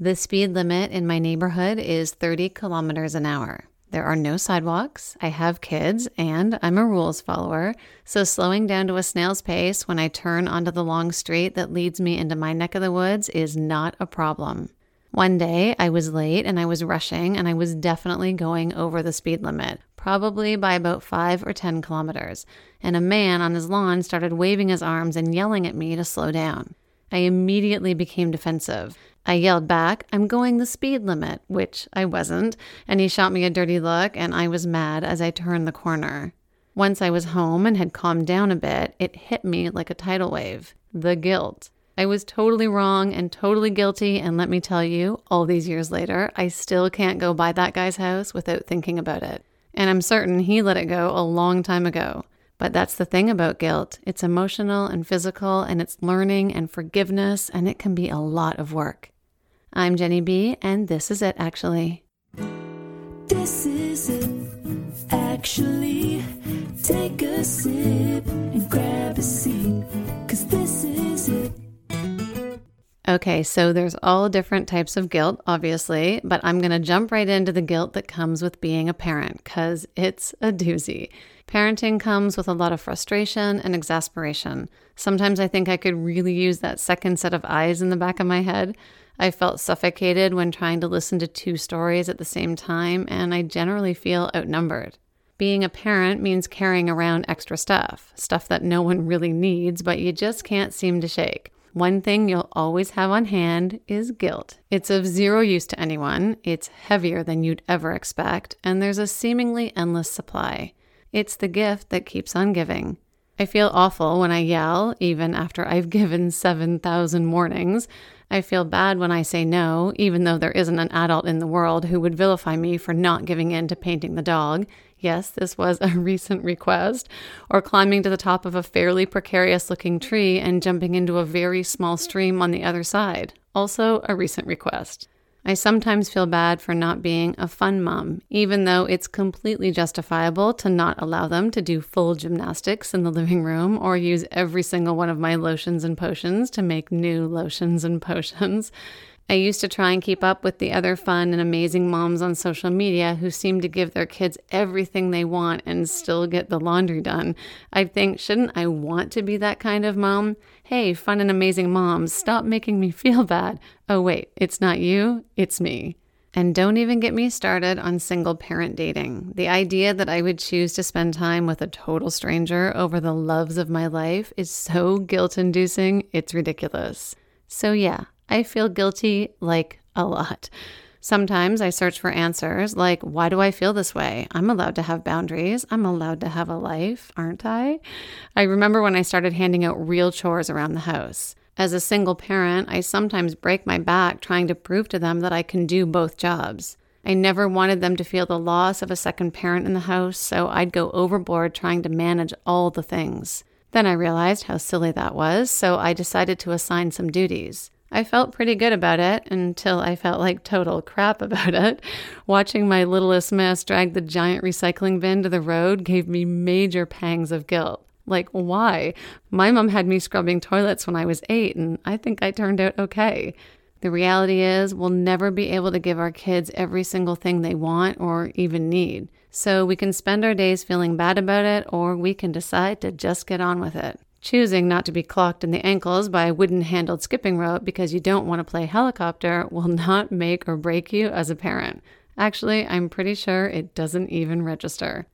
The speed limit in my neighborhood is 30 kilometers an hour. There are no sidewalks, I have kids, and I'm a rules follower, so slowing down to a snail's pace when I turn onto the long street that leads me into my neck of the woods is not a problem. One day I was late and I was rushing, and I was definitely going over the speed limit, probably by about five or 10 kilometers, and a man on his lawn started waving his arms and yelling at me to slow down. I immediately became defensive. I yelled back, I'm going the speed limit, which I wasn't, and he shot me a dirty look, and I was mad as I turned the corner. Once I was home and had calmed down a bit, it hit me like a tidal wave the guilt. I was totally wrong and totally guilty, and let me tell you, all these years later, I still can't go by that guy's house without thinking about it. And I'm certain he let it go a long time ago. But that's the thing about guilt it's emotional and physical, and it's learning and forgiveness, and it can be a lot of work. I'm Jenny B, and this is it actually. This is it, actually. Take a sip and grab a seat, cause this is it. Okay, so there's all different types of guilt, obviously, but I'm going to jump right into the guilt that comes with being a parent because it's a doozy. Parenting comes with a lot of frustration and exasperation. Sometimes I think I could really use that second set of eyes in the back of my head. I felt suffocated when trying to listen to two stories at the same time, and I generally feel outnumbered. Being a parent means carrying around extra stuff, stuff that no one really needs, but you just can't seem to shake. One thing you'll always have on hand is guilt. It's of zero use to anyone, it's heavier than you'd ever expect, and there's a seemingly endless supply. It's the gift that keeps on giving. I feel awful when I yell, even after I've given 7,000 warnings. I feel bad when I say no, even though there isn't an adult in the world who would vilify me for not giving in to painting the dog. Yes, this was a recent request. Or climbing to the top of a fairly precarious looking tree and jumping into a very small stream on the other side. Also a recent request. I sometimes feel bad for not being a fun mom, even though it's completely justifiable to not allow them to do full gymnastics in the living room or use every single one of my lotions and potions to make new lotions and potions. I used to try and keep up with the other fun and amazing moms on social media who seem to give their kids everything they want and still get the laundry done. I'd think, shouldn't I want to be that kind of mom? Hey, fun and amazing moms, stop making me feel bad. Oh, wait, it's not you, it's me. And don't even get me started on single parent dating. The idea that I would choose to spend time with a total stranger over the loves of my life is so guilt inducing, it's ridiculous. So, yeah, I feel guilty like a lot. Sometimes I search for answers like, why do I feel this way? I'm allowed to have boundaries. I'm allowed to have a life, aren't I? I remember when I started handing out real chores around the house. As a single parent, I sometimes break my back trying to prove to them that I can do both jobs. I never wanted them to feel the loss of a second parent in the house, so I'd go overboard trying to manage all the things. Then I realized how silly that was, so I decided to assign some duties. I felt pretty good about it until I felt like total crap about it. Watching my littlest miss drag the giant recycling bin to the road gave me major pangs of guilt. Like, why? My mom had me scrubbing toilets when I was eight, and I think I turned out okay. The reality is, we'll never be able to give our kids every single thing they want or even need. So we can spend our days feeling bad about it, or we can decide to just get on with it. Choosing not to be clocked in the ankles by a wooden handled skipping rope because you don't want to play helicopter will not make or break you as a parent. Actually, I'm pretty sure it doesn't even register.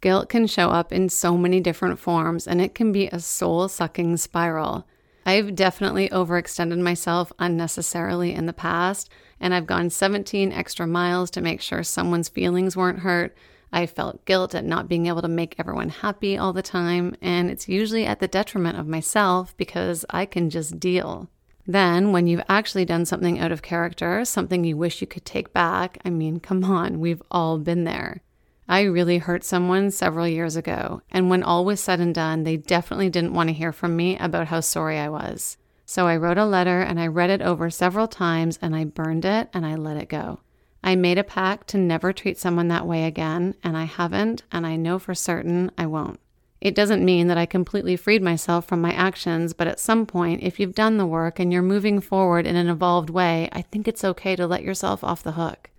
Guilt can show up in so many different forms and it can be a soul sucking spiral. I've definitely overextended myself unnecessarily in the past, and I've gone 17 extra miles to make sure someone's feelings weren't hurt, I felt guilt at not being able to make everyone happy all the time, and it's usually at the detriment of myself because I can just deal. Then, when you've actually done something out of character, something you wish you could take back, I mean, come on, we've all been there. I really hurt someone several years ago, and when all was said and done, they definitely didn't want to hear from me about how sorry I was. So I wrote a letter and I read it over several times and I burned it and I let it go. I made a pact to never treat someone that way again, and I haven't, and I know for certain I won't. It doesn't mean that I completely freed myself from my actions, but at some point, if you've done the work and you're moving forward in an evolved way, I think it's okay to let yourself off the hook.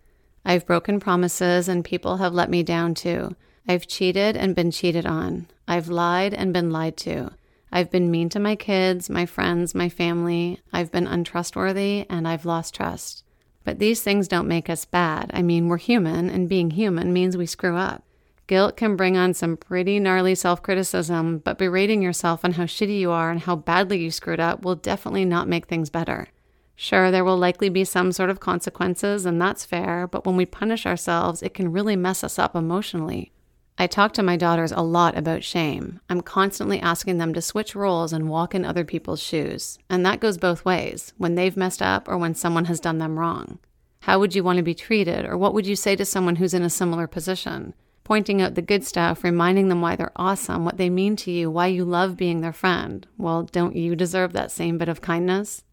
I've broken promises and people have let me down too. I've cheated and been cheated on. I've lied and been lied to. I've been mean to my kids, my friends, my family. I've been untrustworthy and I've lost trust. But these things don't make us bad. I mean, we're human, and being human means we screw up. Guilt can bring on some pretty gnarly self criticism, but berating yourself on how shitty you are and how badly you screwed up will definitely not make things better. Sure, there will likely be some sort of consequences, and that's fair, but when we punish ourselves, it can really mess us up emotionally. I talk to my daughters a lot about shame. I'm constantly asking them to switch roles and walk in other people's shoes. And that goes both ways when they've messed up or when someone has done them wrong. How would you want to be treated, or what would you say to someone who's in a similar position? Pointing out the good stuff, reminding them why they're awesome, what they mean to you, why you love being their friend. Well, don't you deserve that same bit of kindness?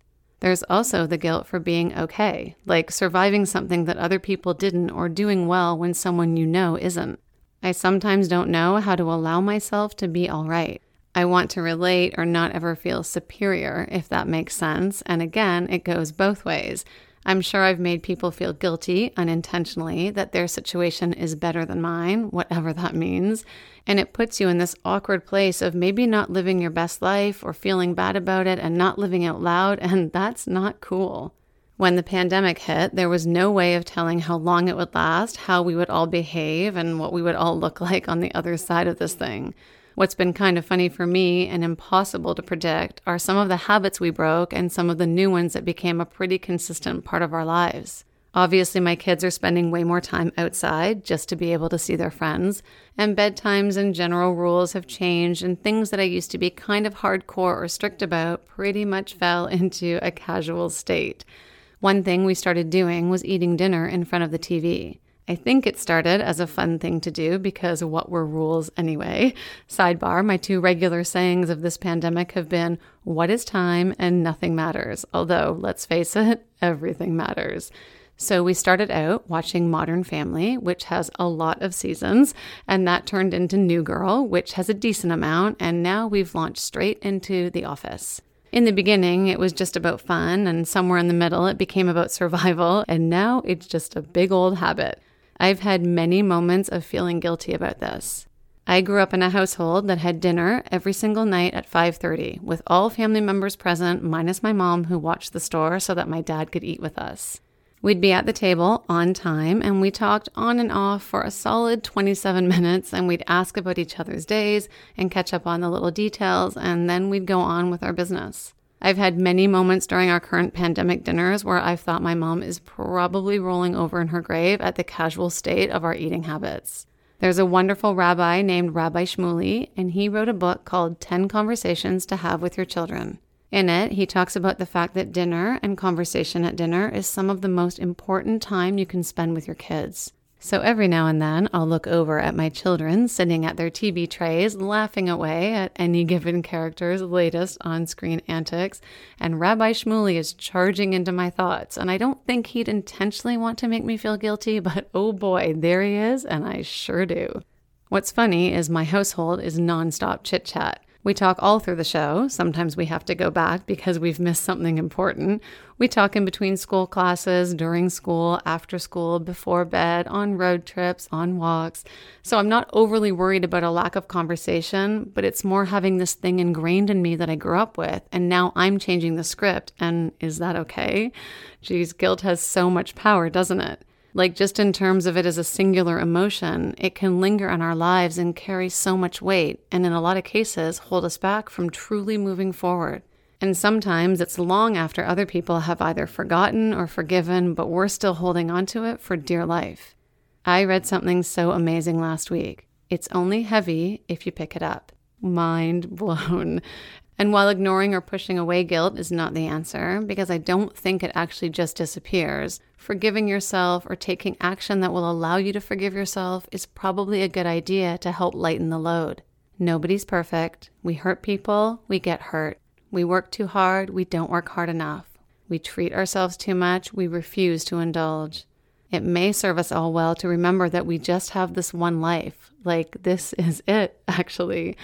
There's also the guilt for being okay, like surviving something that other people didn't or doing well when someone you know isn't. I sometimes don't know how to allow myself to be all right. I want to relate or not ever feel superior, if that makes sense. And again, it goes both ways. I'm sure I've made people feel guilty unintentionally that their situation is better than mine, whatever that means. And it puts you in this awkward place of maybe not living your best life or feeling bad about it and not living out loud. And that's not cool. When the pandemic hit, there was no way of telling how long it would last, how we would all behave, and what we would all look like on the other side of this thing. What's been kind of funny for me and impossible to predict are some of the habits we broke and some of the new ones that became a pretty consistent part of our lives. Obviously, my kids are spending way more time outside just to be able to see their friends, and bedtimes and general rules have changed, and things that I used to be kind of hardcore or strict about pretty much fell into a casual state. One thing we started doing was eating dinner in front of the TV. I think it started as a fun thing to do because what were rules anyway? Sidebar, my two regular sayings of this pandemic have been what is time and nothing matters. Although, let's face it, everything matters. So we started out watching Modern Family, which has a lot of seasons, and that turned into New Girl, which has a decent amount, and now we've launched straight into The Office. In the beginning, it was just about fun, and somewhere in the middle, it became about survival, and now it's just a big old habit. I've had many moments of feeling guilty about this. I grew up in a household that had dinner every single night at 5:30 with all family members present minus my mom who watched the store so that my dad could eat with us. We'd be at the table on time and we talked on and off for a solid 27 minutes and we'd ask about each other's days and catch up on the little details and then we'd go on with our business. I've had many moments during our current pandemic dinners where I've thought my mom is probably rolling over in her grave at the casual state of our eating habits. There's a wonderful rabbi named Rabbi Shmuley, and he wrote a book called 10 Conversations to Have with Your Children. In it, he talks about the fact that dinner and conversation at dinner is some of the most important time you can spend with your kids. So every now and then, I'll look over at my children sitting at their TV trays, laughing away at any given character's latest on screen antics, and Rabbi Shmuley is charging into my thoughts. And I don't think he'd intentionally want to make me feel guilty, but oh boy, there he is, and I sure do. What's funny is my household is nonstop chit chat. We talk all through the show. Sometimes we have to go back because we've missed something important. We talk in between school classes, during school, after school, before bed, on road trips, on walks. So I'm not overly worried about a lack of conversation, but it's more having this thing ingrained in me that I grew up with. And now I'm changing the script. And is that okay? Geez, guilt has so much power, doesn't it? Like, just in terms of it as a singular emotion, it can linger in our lives and carry so much weight, and in a lot of cases, hold us back from truly moving forward. And sometimes it's long after other people have either forgotten or forgiven, but we're still holding onto it for dear life. I read something so amazing last week. It's only heavy if you pick it up. Mind blown. And while ignoring or pushing away guilt is not the answer, because I don't think it actually just disappears, forgiving yourself or taking action that will allow you to forgive yourself is probably a good idea to help lighten the load. Nobody's perfect. We hurt people, we get hurt. We work too hard, we don't work hard enough. We treat ourselves too much, we refuse to indulge. It may serve us all well to remember that we just have this one life. Like, this is it, actually.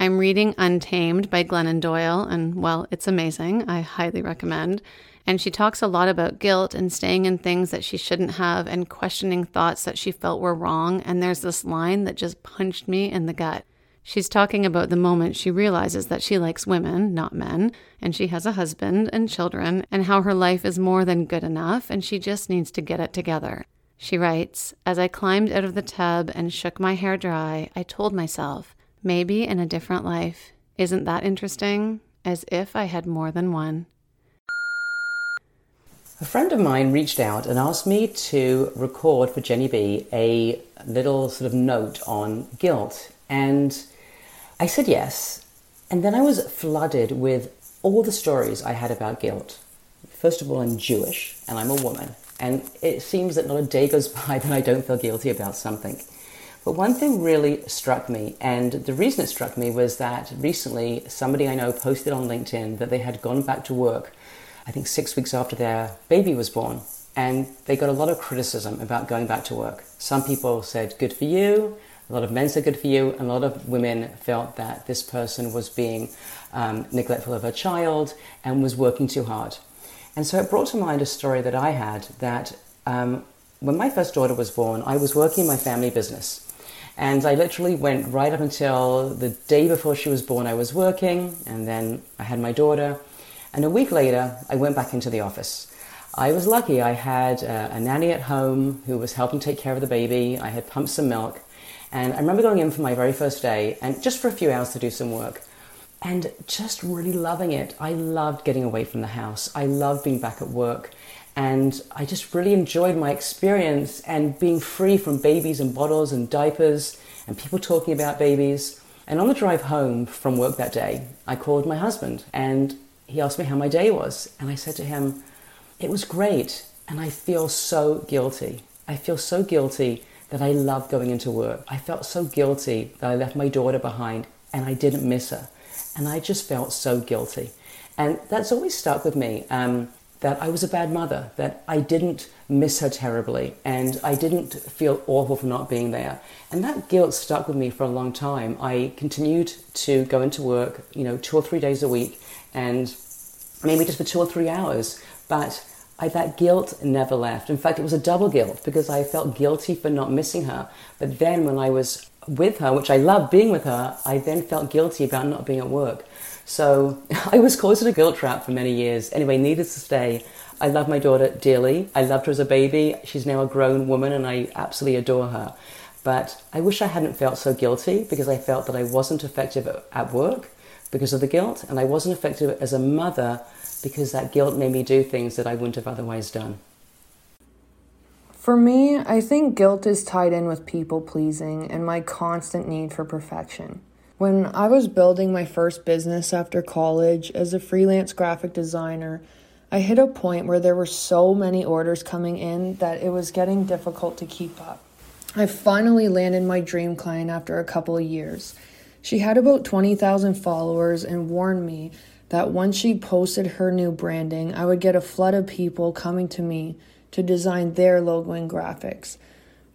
I'm reading Untamed by Glennon Doyle, and well, it's amazing. I highly recommend. And she talks a lot about guilt and staying in things that she shouldn't have and questioning thoughts that she felt were wrong. And there's this line that just punched me in the gut. She's talking about the moment she realizes that she likes women, not men, and she has a husband and children, and how her life is more than good enough and she just needs to get it together. She writes As I climbed out of the tub and shook my hair dry, I told myself, maybe in a different life. Isn't that interesting? As if I had more than one. A friend of mine reached out and asked me to record for Jenny B a little sort of note on guilt. And I said yes. And then I was flooded with all the stories I had about guilt. First of all, I'm Jewish and I'm a woman. And it seems that not a day goes by that I don't feel guilty about something. But one thing really struck me, and the reason it struck me was that recently somebody I know posted on LinkedIn that they had gone back to work, I think six weeks after their baby was born. And they got a lot of criticism about going back to work. Some people said, Good for you. A lot of men said good for you, and a lot of women felt that this person was being um, neglectful of her child and was working too hard. And so it brought to mind a story that I had that um, when my first daughter was born, I was working in my family business. And I literally went right up until the day before she was born, I was working, and then I had my daughter. And a week later, I went back into the office. I was lucky. I had a, a nanny at home who was helping take care of the baby. I had pumped some milk. And I remember going in for my very first day and just for a few hours to do some work and just really loving it. I loved getting away from the house. I loved being back at work. And I just really enjoyed my experience and being free from babies and bottles and diapers and people talking about babies. And on the drive home from work that day, I called my husband and he asked me how my day was. And I said to him, It was great. And I feel so guilty. I feel so guilty that I love going into work. I felt so guilty that I left my daughter behind and I didn't miss her. And I just felt so guilty. And that's always stuck with me um, that I was a bad mother, that I didn't miss her terribly, and I didn't feel awful for not being there. And that guilt stuck with me for a long time. I continued to go into work, you know, two or three days a week, and maybe just for two or three hours. But I, that guilt never left. In fact, it was a double guilt because I felt guilty for not missing her. But then when I was with her, which I loved being with her, I then felt guilty about not being at work. So I was caught in a guilt trap for many years. Anyway, needless to say, I love my daughter dearly. I loved her as a baby. She's now a grown woman and I absolutely adore her. But I wish I hadn't felt so guilty because I felt that I wasn't effective at work because of the guilt and I wasn't effective as a mother because that guilt made me do things that I wouldn't have otherwise done. For me, I think guilt is tied in with people pleasing and my constant need for perfection. When I was building my first business after college as a freelance graphic designer, I hit a point where there were so many orders coming in that it was getting difficult to keep up. I finally landed my dream client after a couple of years. She had about 20,000 followers and warned me that once she posted her new branding, I would get a flood of people coming to me to design their logo and graphics,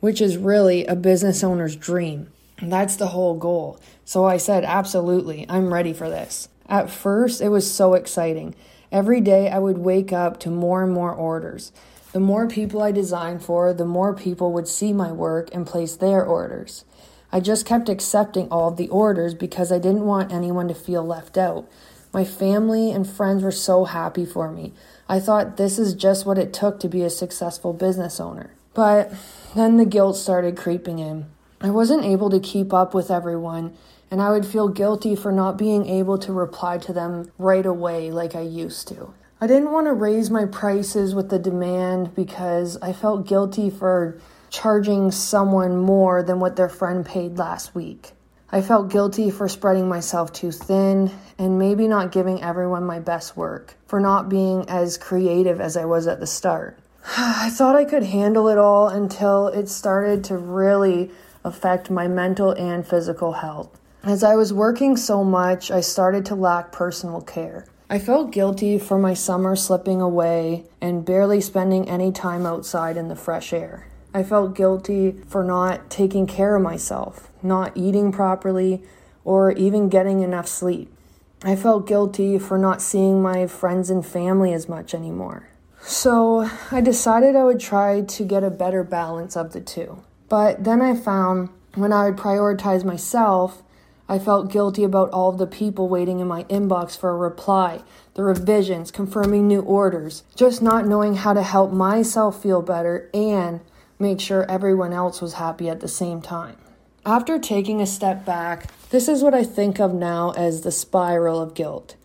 which is really a business owner's dream. That's the whole goal. So I said, absolutely, I'm ready for this. At first, it was so exciting. Every day I would wake up to more and more orders. The more people I designed for, the more people would see my work and place their orders. I just kept accepting all of the orders because I didn't want anyone to feel left out. My family and friends were so happy for me. I thought this is just what it took to be a successful business owner. But then the guilt started creeping in. I wasn't able to keep up with everyone, and I would feel guilty for not being able to reply to them right away like I used to. I didn't want to raise my prices with the demand because I felt guilty for charging someone more than what their friend paid last week. I felt guilty for spreading myself too thin and maybe not giving everyone my best work, for not being as creative as I was at the start. I thought I could handle it all until it started to really affect my mental and physical health. As I was working so much, I started to lack personal care. I felt guilty for my summer slipping away and barely spending any time outside in the fresh air. I felt guilty for not taking care of myself, not eating properly, or even getting enough sleep. I felt guilty for not seeing my friends and family as much anymore. So I decided I would try to get a better balance of the two. But then I found when I would prioritize myself, I felt guilty about all of the people waiting in my inbox for a reply, the revisions, confirming new orders, just not knowing how to help myself feel better and make sure everyone else was happy at the same time. After taking a step back, this is what I think of now as the spiral of guilt.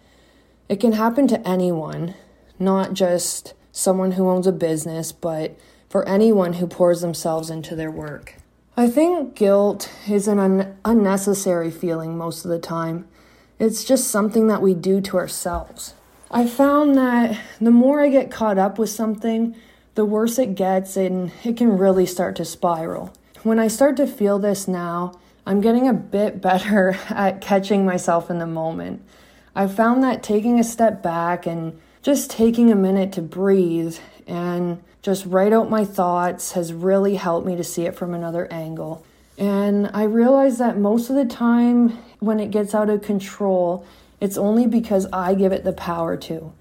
It can happen to anyone, not just someone who owns a business, but for anyone who pours themselves into their work. I think guilt is an un- unnecessary feeling most of the time. It's just something that we do to ourselves. I found that the more I get caught up with something, the worse it gets and it can really start to spiral. When I start to feel this now, I'm getting a bit better at catching myself in the moment. I found that taking a step back and just taking a minute to breathe and just write out my thoughts has really helped me to see it from another angle. And I realize that most of the time when it gets out of control, it's only because I give it the power to.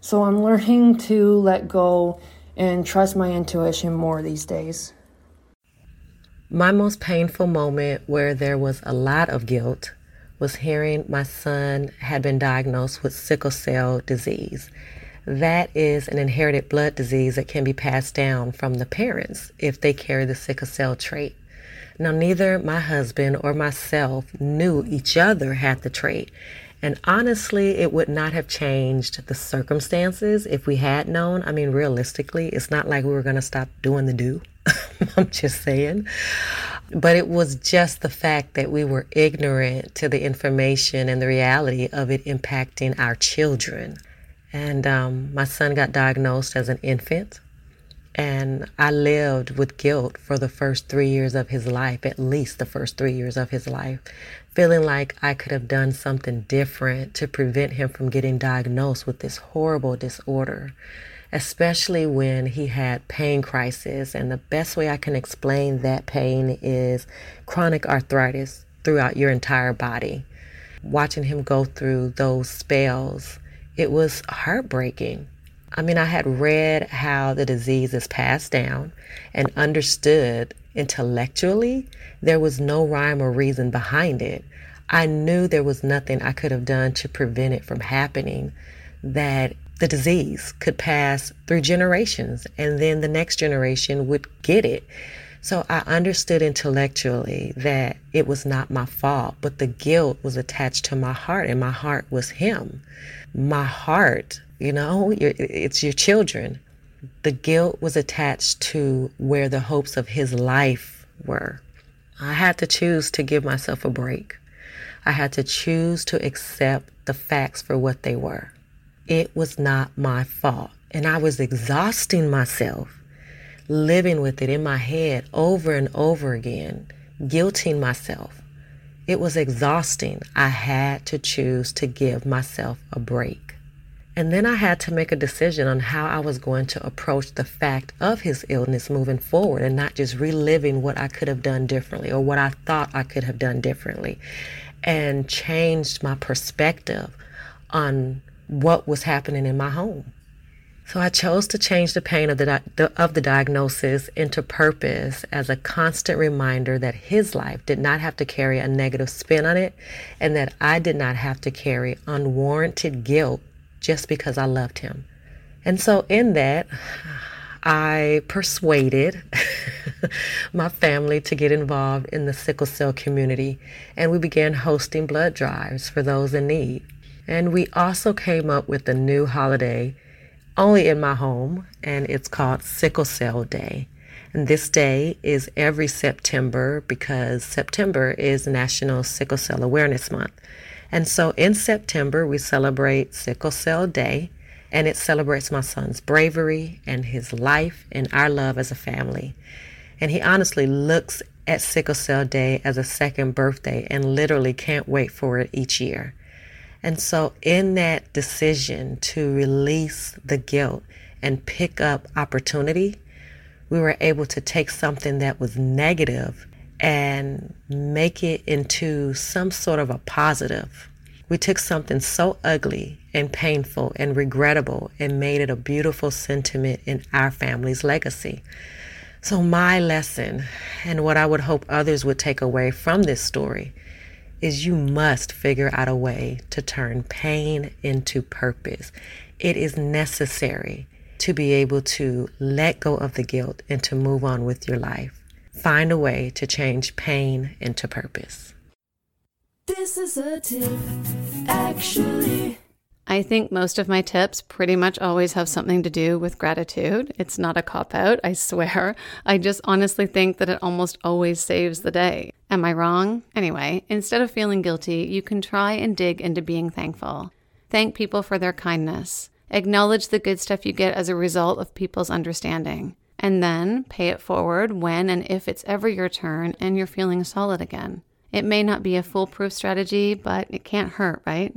So I'm learning to let go and trust my intuition more these days. My most painful moment where there was a lot of guilt was hearing my son had been diagnosed with sickle cell disease. That is an inherited blood disease that can be passed down from the parents if they carry the sickle cell trait. Now, neither my husband or myself knew each other had the trait. And honestly, it would not have changed the circumstances if we had known. I mean, realistically, it's not like we were going to stop doing the do. I'm just saying. But it was just the fact that we were ignorant to the information and the reality of it impacting our children. And um, my son got diagnosed as an infant. And I lived with guilt for the first three years of his life, at least the first three years of his life, feeling like I could have done something different to prevent him from getting diagnosed with this horrible disorder especially when he had pain crisis. And the best way I can explain that pain is chronic arthritis throughout your entire body. Watching him go through those spells, it was heartbreaking. I mean, I had read how the disease is passed down and understood intellectually there was no rhyme or reason behind it. I knew there was nothing I could have done to prevent it from happening, that the disease could pass through generations and then the next generation would get it. So I understood intellectually that it was not my fault, but the guilt was attached to my heart, and my heart was him. My heart, you know, it's your children. The guilt was attached to where the hopes of his life were. I had to choose to give myself a break. I had to choose to accept the facts for what they were. It was not my fault. And I was exhausting myself, living with it in my head over and over again, guilting myself. It was exhausting. I had to choose to give myself a break. And then I had to make a decision on how I was going to approach the fact of his illness moving forward and not just reliving what I could have done differently or what I thought I could have done differently and changed my perspective on what was happening in my home. So I chose to change the pain of the, of the diagnosis into purpose as a constant reminder that his life did not have to carry a negative spin on it and that I did not have to carry unwarranted guilt just because I loved him. And so in that, I persuaded my family to get involved in the sickle cell community and we began hosting blood drives for those in need. And we also came up with a new holiday only in my home, and it's called Sickle Cell Day. And this day is every September because September is National Sickle Cell Awareness Month. And so in September, we celebrate Sickle Cell Day, and it celebrates my son's bravery and his life and our love as a family. And he honestly looks at Sickle Cell Day as a second birthday and literally can't wait for it each year. And so, in that decision to release the guilt and pick up opportunity, we were able to take something that was negative and make it into some sort of a positive. We took something so ugly and painful and regrettable and made it a beautiful sentiment in our family's legacy. So, my lesson, and what I would hope others would take away from this story, is you must figure out a way to turn pain into purpose. It is necessary to be able to let go of the guilt and to move on with your life. Find a way to change pain into purpose. This is a tip, actually. I think most of my tips pretty much always have something to do with gratitude. It's not a cop out, I swear. I just honestly think that it almost always saves the day. Am I wrong? Anyway, instead of feeling guilty, you can try and dig into being thankful. Thank people for their kindness. Acknowledge the good stuff you get as a result of people's understanding. And then pay it forward when and if it's ever your turn and you're feeling solid again. It may not be a foolproof strategy, but it can't hurt, right?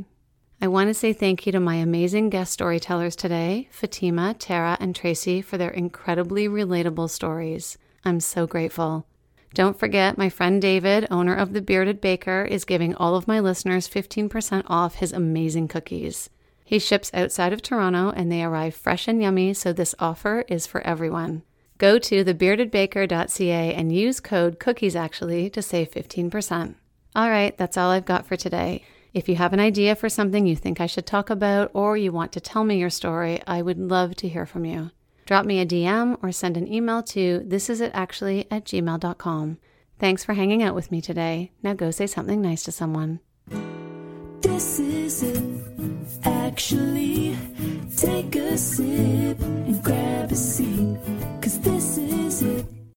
I want to say thank you to my amazing guest storytellers today, Fatima, Tara, and Tracy, for their incredibly relatable stories. I'm so grateful. Don't forget, my friend David, owner of The Bearded Baker, is giving all of my listeners 15% off his amazing cookies. He ships outside of Toronto and they arrive fresh and yummy, so this offer is for everyone. Go to thebeardedbaker.ca and use code cookies actually to save 15%. All right, that's all I've got for today. If you have an idea for something you think I should talk about or you want to tell me your story, I would love to hear from you. Drop me a DM or send an email to thisisitactually at gmail.com. Thanks for hanging out with me today. Now go say something nice to someone. This is it, actually. Take a sip and grab a seat. Cause this is it,